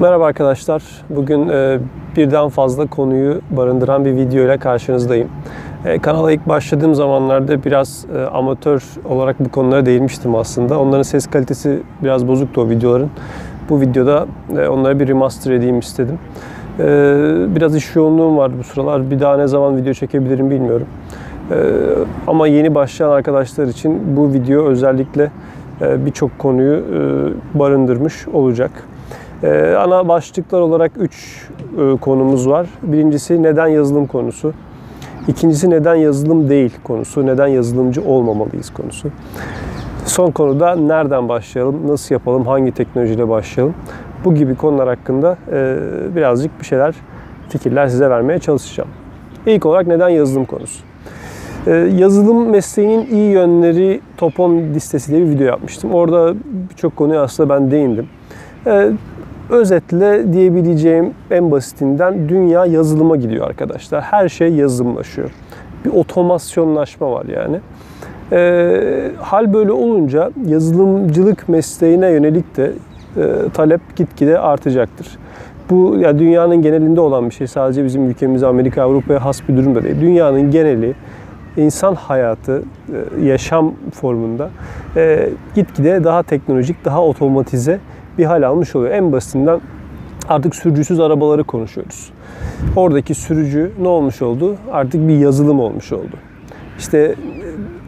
Merhaba arkadaşlar. Bugün e, birden fazla konuyu barındıran bir video ile karşınızdayım. E, kanala ilk başladığım zamanlarda biraz e, amatör olarak bu konulara değinmiştim aslında. Onların ses kalitesi biraz bozuktu o videoların. Bu videoda e, onları bir remaster edeyim istedim. E, biraz iş yoğunluğum var bu sıralar. Bir daha ne zaman video çekebilirim bilmiyorum. E, ama yeni başlayan arkadaşlar için bu video özellikle e, birçok konuyu e, barındırmış olacak. Ee, ana başlıklar olarak 3 e, konumuz var. Birincisi neden yazılım konusu. İkincisi neden yazılım değil konusu. Neden yazılımcı olmamalıyız konusu. Son konuda nereden başlayalım, nasıl yapalım, hangi teknolojiyle başlayalım. Bu gibi konular hakkında e, birazcık bir şeyler, fikirler size vermeye çalışacağım. İlk olarak neden yazılım konusu. E, yazılım mesleğinin iyi yönleri top 10 listesi diye bir video yapmıştım. Orada birçok konuya aslında ben değindim. Özetle diyebileceğim en basitinden dünya yazılıma gidiyor arkadaşlar. Her şey yazılımlaşıyor. Bir otomasyonlaşma var yani. E, hal böyle olunca yazılımcılık mesleğine yönelik de e, talep gitgide artacaktır. Bu ya dünyanın genelinde olan bir şey. Sadece bizim ülkemiz Amerika, Avrupa'ya has bir durum değil. Dünyanın geneli insan hayatı, e, yaşam formunda e, gitgide daha teknolojik, daha otomatize bir hal almış oluyor. En basitinden artık sürücüsüz arabaları konuşuyoruz. Oradaki sürücü ne olmuş oldu? Artık bir yazılım olmuş oldu. İşte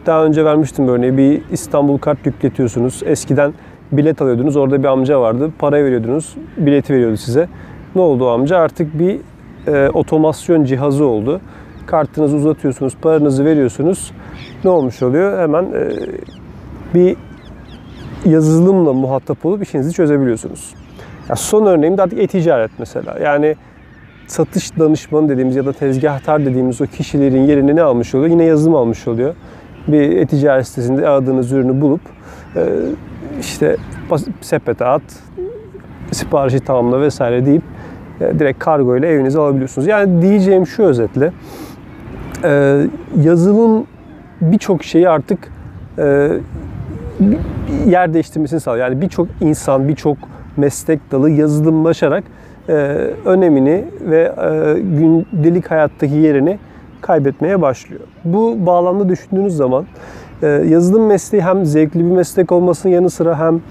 daha önce vermiştim örneği bir İstanbul kart yükletiyorsunuz. Eskiden bilet alıyordunuz. Orada bir amca vardı. Para veriyordunuz. Bileti veriyordu size. Ne oldu o amca? Artık bir e, otomasyon cihazı oldu. Kartınızı uzatıyorsunuz, paranızı veriyorsunuz. Ne olmuş oluyor? Hemen e, bir yazılımla muhatap olup işinizi çözebiliyorsunuz. Ya son örneğim de artık e-ticaret mesela. Yani satış danışmanı dediğimiz ya da tezgahtar dediğimiz o kişilerin yerini ne almış oluyor? Yine yazılım almış oluyor. Bir e-ticaret sitesinde aradığınız ürünü bulup e, işte sepete at, siparişi tamamla vesaire deyip e, direkt kargo ile evinize alabiliyorsunuz. Yani diyeceğim şu özetle e, yazılım birçok şeyi artık yer değiştirmesini sağlıyor. Yani birçok insan, birçok meslek dalı yazılımlaşarak e, önemini ve e, gündelik hayattaki yerini kaybetmeye başlıyor. Bu bağlamda düşündüğünüz zaman e, yazılım mesleği hem zevkli bir meslek olmasının yanı sıra hem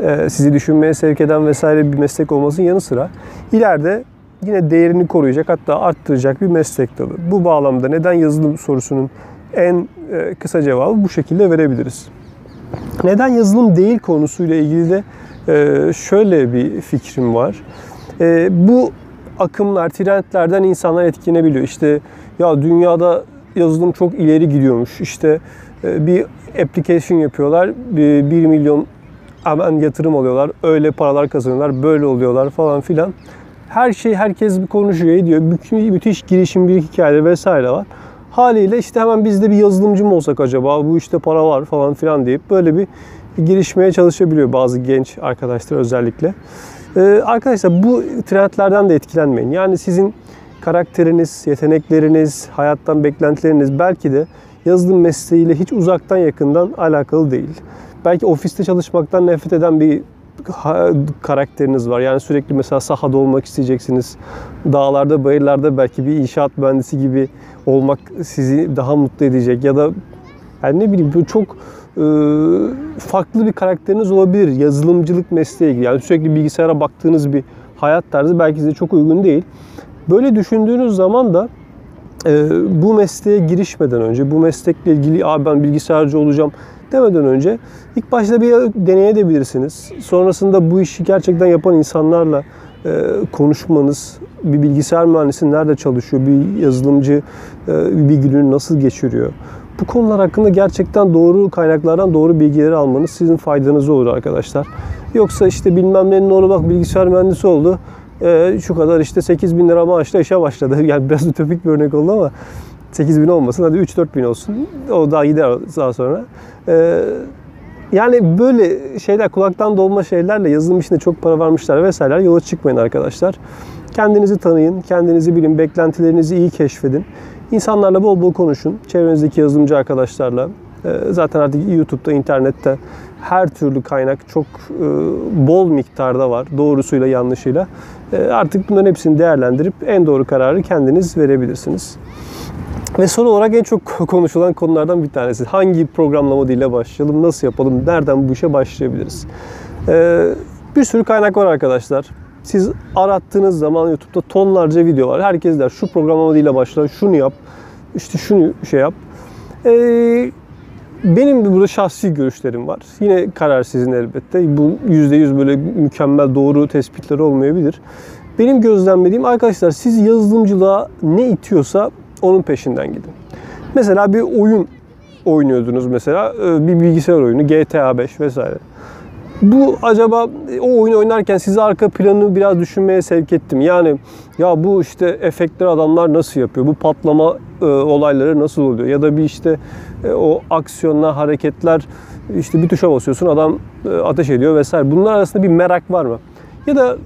e, sizi düşünmeye sevk eden vesaire bir meslek olmasının yanı sıra ileride yine değerini koruyacak hatta arttıracak bir meslek dalı. Bu bağlamda neden yazılım sorusunun en e, kısa cevabı bu şekilde verebiliriz. Neden yazılım değil konusuyla ilgili de e, şöyle bir fikrim var. E, bu akımlar, trendlerden insanlar etkilenebiliyor. İşte ya dünyada yazılım çok ileri gidiyormuş. İşte e, bir application yapıyorlar. 1 milyon hemen yatırım alıyorlar. Öyle paralar kazanıyorlar. Böyle oluyorlar falan filan. Her şey herkes bir konuşuyor ediyor. Müthiş girişim bir hikaye vesaire var. Haliyle işte hemen biz de bir yazılımcı mı olsak acaba bu işte para var falan filan deyip böyle bir girişmeye çalışabiliyor bazı genç arkadaşlar özellikle. Ee, arkadaşlar bu trendlerden de etkilenmeyin. Yani sizin karakteriniz, yetenekleriniz, hayattan beklentileriniz belki de yazılım mesleğiyle hiç uzaktan yakından alakalı değil. Belki ofiste çalışmaktan nefret eden bir karakteriniz var. Yani sürekli mesela sahada olmak isteyeceksiniz. Dağlarda, bayırlarda belki bir inşaat mühendisi gibi olmak sizi daha mutlu edecek ya da yani ne bileyim çok e, farklı bir karakteriniz olabilir yazılımcılık mesleği gibi. Yani sürekli bilgisayara baktığınız bir hayat tarzı belki size çok uygun değil. Böyle düşündüğünüz zaman da e, bu mesleğe girişmeden önce, bu meslekle ilgili abi ben bilgisayarcı olacağım demeden önce ilk başta bir deneyebilirsiniz. Sonrasında bu işi gerçekten yapan insanlarla e, konuşmanız, bir bilgisayar mühendisi nerede çalışıyor, bir yazılımcı e, bir gününü nasıl geçiriyor. Bu konular hakkında gerçekten doğru kaynaklardan doğru bilgileri almanız sizin faydanıza olur arkadaşlar. Yoksa işte bilmem nenin oğlu bak bilgisayar mühendisi oldu. E, şu kadar işte 8 bin lira maaşla işe başladı. Yani biraz ütopik bir örnek oldu ama 8 bin olmasın hadi 3-4 bin olsun. O daha gider daha sonra. Ee, yani böyle şeyler kulaktan dolma şeylerle yazılım işinde çok para varmışlar vesaireler yola çıkmayın arkadaşlar. Kendinizi tanıyın, kendinizi bilin, beklentilerinizi iyi keşfedin. İnsanlarla bol bol konuşun. Çevrenizdeki yazılımcı arkadaşlarla. Ee, zaten artık YouTube'da, internette her türlü kaynak çok e, bol miktarda var. Doğrusuyla yanlışıyla. E, artık bunların hepsini değerlendirip en doğru kararı kendiniz verebilirsiniz. Ve son olarak en çok konuşulan konulardan bir tanesi. Hangi programlama diliyle başlayalım, nasıl yapalım, nereden bu işe başlayabiliriz? Ee, bir sürü kaynak var arkadaşlar. Siz arattığınız zaman YouTube'da tonlarca video var. Herkes der şu programlama diliyle başla, şunu yap, işte şunu şey yap. Ee, benim burada şahsi görüşlerim var. Yine karar sizin elbette. Bu %100 böyle mükemmel doğru tespitler olmayabilir. Benim gözlemlediğim arkadaşlar siz yazılımcılığa ne itiyorsa onun peşinden gidin. Mesela bir oyun oynuyordunuz mesela e, bir bilgisayar oyunu GTA 5 vesaire. Bu acaba o oyunu oynarken sizi arka planını biraz düşünmeye sevk ettim. Yani ya bu işte efektleri adamlar nasıl yapıyor? Bu patlama e, olayları nasıl oluyor? Ya da bir işte e, o aksiyonlar, hareketler işte bir tuşa basıyorsun adam e, ateş ediyor vesaire. Bunlar arasında bir merak var mı? Ya da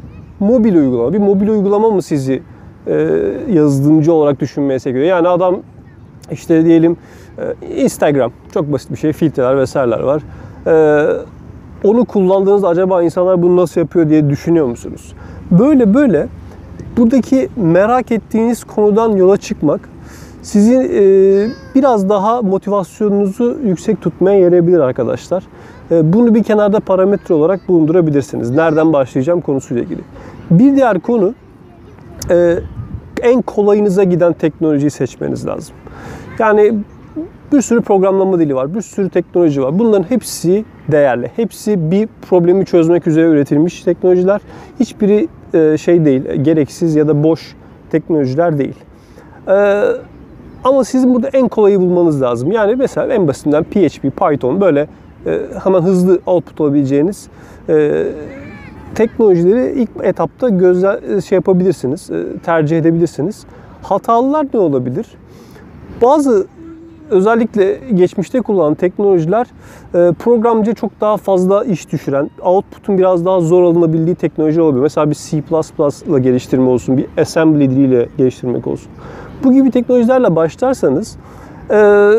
mobil uygulama. Bir mobil uygulama mı sizi e, yazılımcı olarak düşünmeye sevk ediyor? Yani adam işte diyelim e, Instagram çok basit bir şey filtreler vesaireler var. E, onu kullandığınızda acaba insanlar bunu nasıl yapıyor diye düşünüyor musunuz? Böyle böyle buradaki merak ettiğiniz konudan yola çıkmak sizin e, biraz daha motivasyonunuzu yüksek tutmaya yarayabilir arkadaşlar. E, bunu bir kenarda parametre olarak bulundurabilirsiniz. Nereden başlayacağım konusuyla ilgili. Bir diğer konu e, en kolayınıza giden teknolojiyi seçmeniz lazım. Yani bir sürü programlama dili var, bir sürü teknoloji var. Bunların hepsi değerli. Hepsi bir problemi çözmek üzere üretilmiş teknolojiler. Hiçbiri e, şey değil, gereksiz ya da boş teknolojiler değil. E, ama sizin burada en kolayı bulmanız lazım. Yani mesela en basitinden PHP, Python böyle e, hemen hızlı output alabileceğiniz teknolojileri ilk etapta gözle şey yapabilirsiniz, tercih edebilirsiniz. Hatalılar ne olabilir? Bazı özellikle geçmişte kullanılan teknolojiler e, programcı çok daha fazla iş düşüren, output'un biraz daha zor alınabildiği teknoloji olabilir. Mesela bir C++ ile geliştirme olsun, bir assembly diliyle geliştirmek olsun. Bu gibi teknolojilerle başlarsanız e,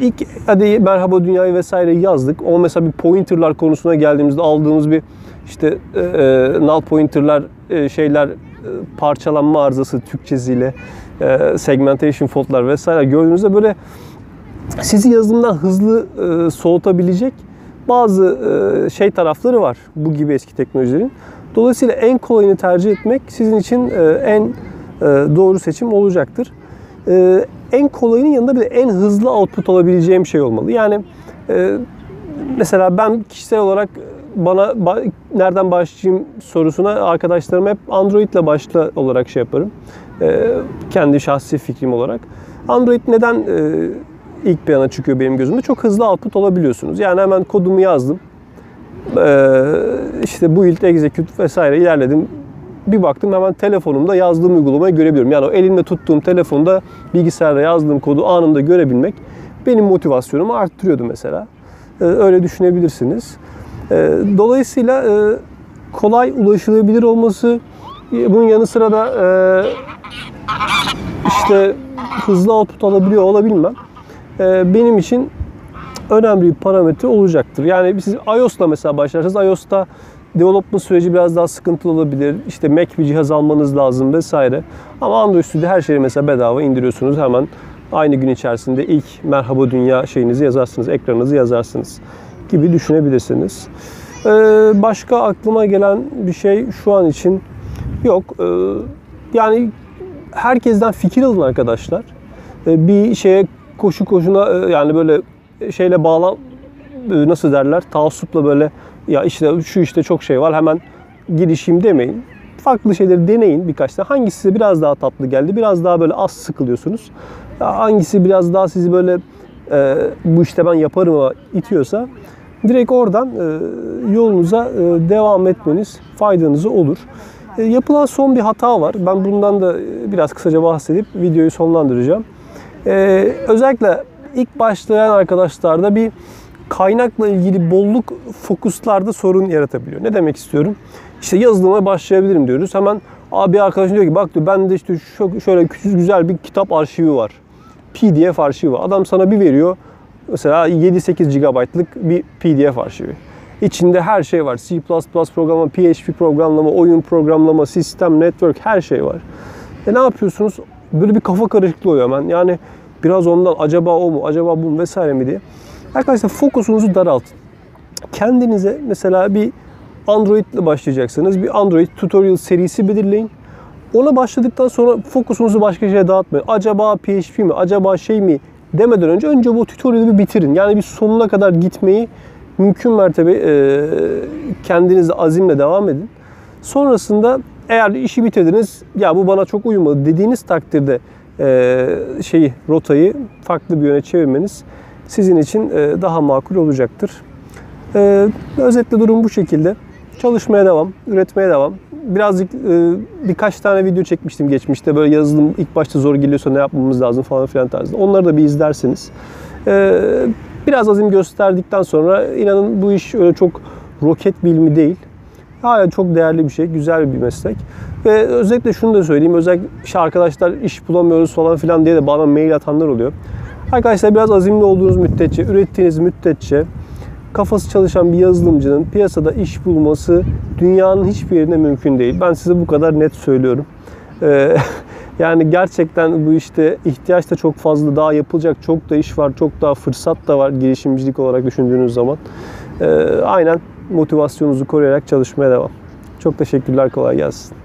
ilk hadi merhaba dünyayı vesaire yazdık. O mesela bir pointerlar konusuna geldiğimizde aldığımız bir işte e, null pointerlar şeyler parçalanma arızası Türkçesiyle segmentation faultlar vesaire gördüğünüzde böyle sizi yazılımdan hızlı e, soğutabilecek bazı e, şey tarafları var bu gibi eski teknolojilerin. Dolayısıyla en kolayını tercih etmek sizin için e, en doğru seçim olacaktır. En kolayının yanında bir de en hızlı output alabileceğim şey olmalı. Yani mesela ben kişisel olarak bana ba, nereden başlayayım sorusuna arkadaşlarım hep Android ile başla olarak şey yaparım. E, kendi şahsi fikrim olarak. Android neden e, ilk plana çıkıyor benim gözümde. Çok hızlı output alabiliyorsunuz. Yani hemen kodumu yazdım. Ee, işte bu build, execute vesaire ilerledim. Bir baktım hemen telefonumda yazdığım uygulamayı görebiliyorum. Yani o elimde tuttuğum telefonda bilgisayarda yazdığım kodu anında görebilmek benim motivasyonumu arttırıyordu mesela. Ee, öyle düşünebilirsiniz. Ee, dolayısıyla e, kolay ulaşılabilir olması e, bunun yanı sıra da e, işte hızlı output alabiliyor olabilmem benim için önemli bir parametre olacaktır. Yani siz iOS'la mesela başlarsanız iOS'ta development süreci biraz daha sıkıntılı olabilir. İşte Mac bir cihaz almanız lazım vesaire. Ama Android Studio her şeyi mesela bedava indiriyorsunuz. Hemen aynı gün içerisinde ilk merhaba dünya şeyinizi yazarsınız, ekranınızı yazarsınız gibi düşünebilirsiniz. Ee, başka aklıma gelen bir şey şu an için yok. Ee, yani herkesten fikir alın arkadaşlar. Ee, bir şeye koşu koşuna e, yani böyle şeyle bağlan e, nasıl derler taassupla böyle ya işte şu işte çok şey var hemen girişeyim demeyin. Farklı şeyleri deneyin birkaç tane. Hangisi size biraz daha tatlı geldi, biraz daha böyle az sıkılıyorsunuz. Hangisi biraz daha sizi böyle e, bu işte ben yaparım itiyorsa direkt oradan e, yolunuza e, devam etmeniz faydanızı olur. E, yapılan son bir hata var. Ben bundan da biraz kısaca bahsedip videoyu sonlandıracağım. Özellikle ilk başlayan arkadaşlarda bir kaynakla ilgili bolluk fokuslarda sorun yaratabiliyor. Ne demek istiyorum? İşte yazılıma başlayabilirim diyoruz. Hemen abi arkadaşım diyor ki bak diyor ben de işte şöyle küçük güzel bir kitap arşivi var. PDF arşivi var. Adam sana bir veriyor. Mesela 7-8 GB'lık bir PDF arşivi. İçinde her şey var. C++ programlama, PHP programlama, oyun programlama, sistem, network her şey var. E ne yapıyorsunuz? Böyle bir kafa karışıklığı oluyor hemen. Yani biraz ondan acaba o mu, acaba bu mu vesaire mi diye. Arkadaşlar fokusunuzu daraltın. Kendinize mesela bir Android ile başlayacaksınız. Bir Android tutorial serisi belirleyin. Ona başladıktan sonra fokusunuzu başka şeye dağıtmayın. Acaba PHP mi, acaba şey mi demeden önce önce bu tutorial'ı bir bitirin. Yani bir sonuna kadar gitmeyi mümkün mertebe e, kendinizde azimle devam edin. Sonrasında eğer işi bitirdiniz, ya bu bana çok uyumadı dediğiniz takdirde e, şeyi, rotayı farklı bir yöne çevirmeniz sizin için e, daha makul olacaktır. E, özetle durum bu şekilde. Çalışmaya devam, üretmeye devam. Birazcık e, birkaç tane video çekmiştim geçmişte. Böyle yazılım ilk başta zor geliyorsa ne yapmamız lazım falan filan tarzında. Onları da bir izlersiniz. E, biraz azim gösterdikten sonra inanın bu iş öyle çok roket bilimi değil. Hala çok değerli bir şey, güzel bir meslek. Ve özellikle şunu da söyleyeyim. Özellikle işte arkadaşlar iş bulamıyoruz falan filan diye de bana mail atanlar oluyor. Arkadaşlar biraz azimli olduğunuz müddetçe, ürettiğiniz müddetçe kafası çalışan bir yazılımcının piyasada iş bulması dünyanın hiçbir yerinde mümkün değil. Ben size bu kadar net söylüyorum. Ee, yani gerçekten bu işte ihtiyaç da çok fazla. Daha yapılacak çok da iş var. Çok daha fırsat da var girişimcilik olarak düşündüğünüz zaman. Ee, aynen motivasyonunuzu koruyarak çalışmaya devam. Çok teşekkürler. Kolay gelsin.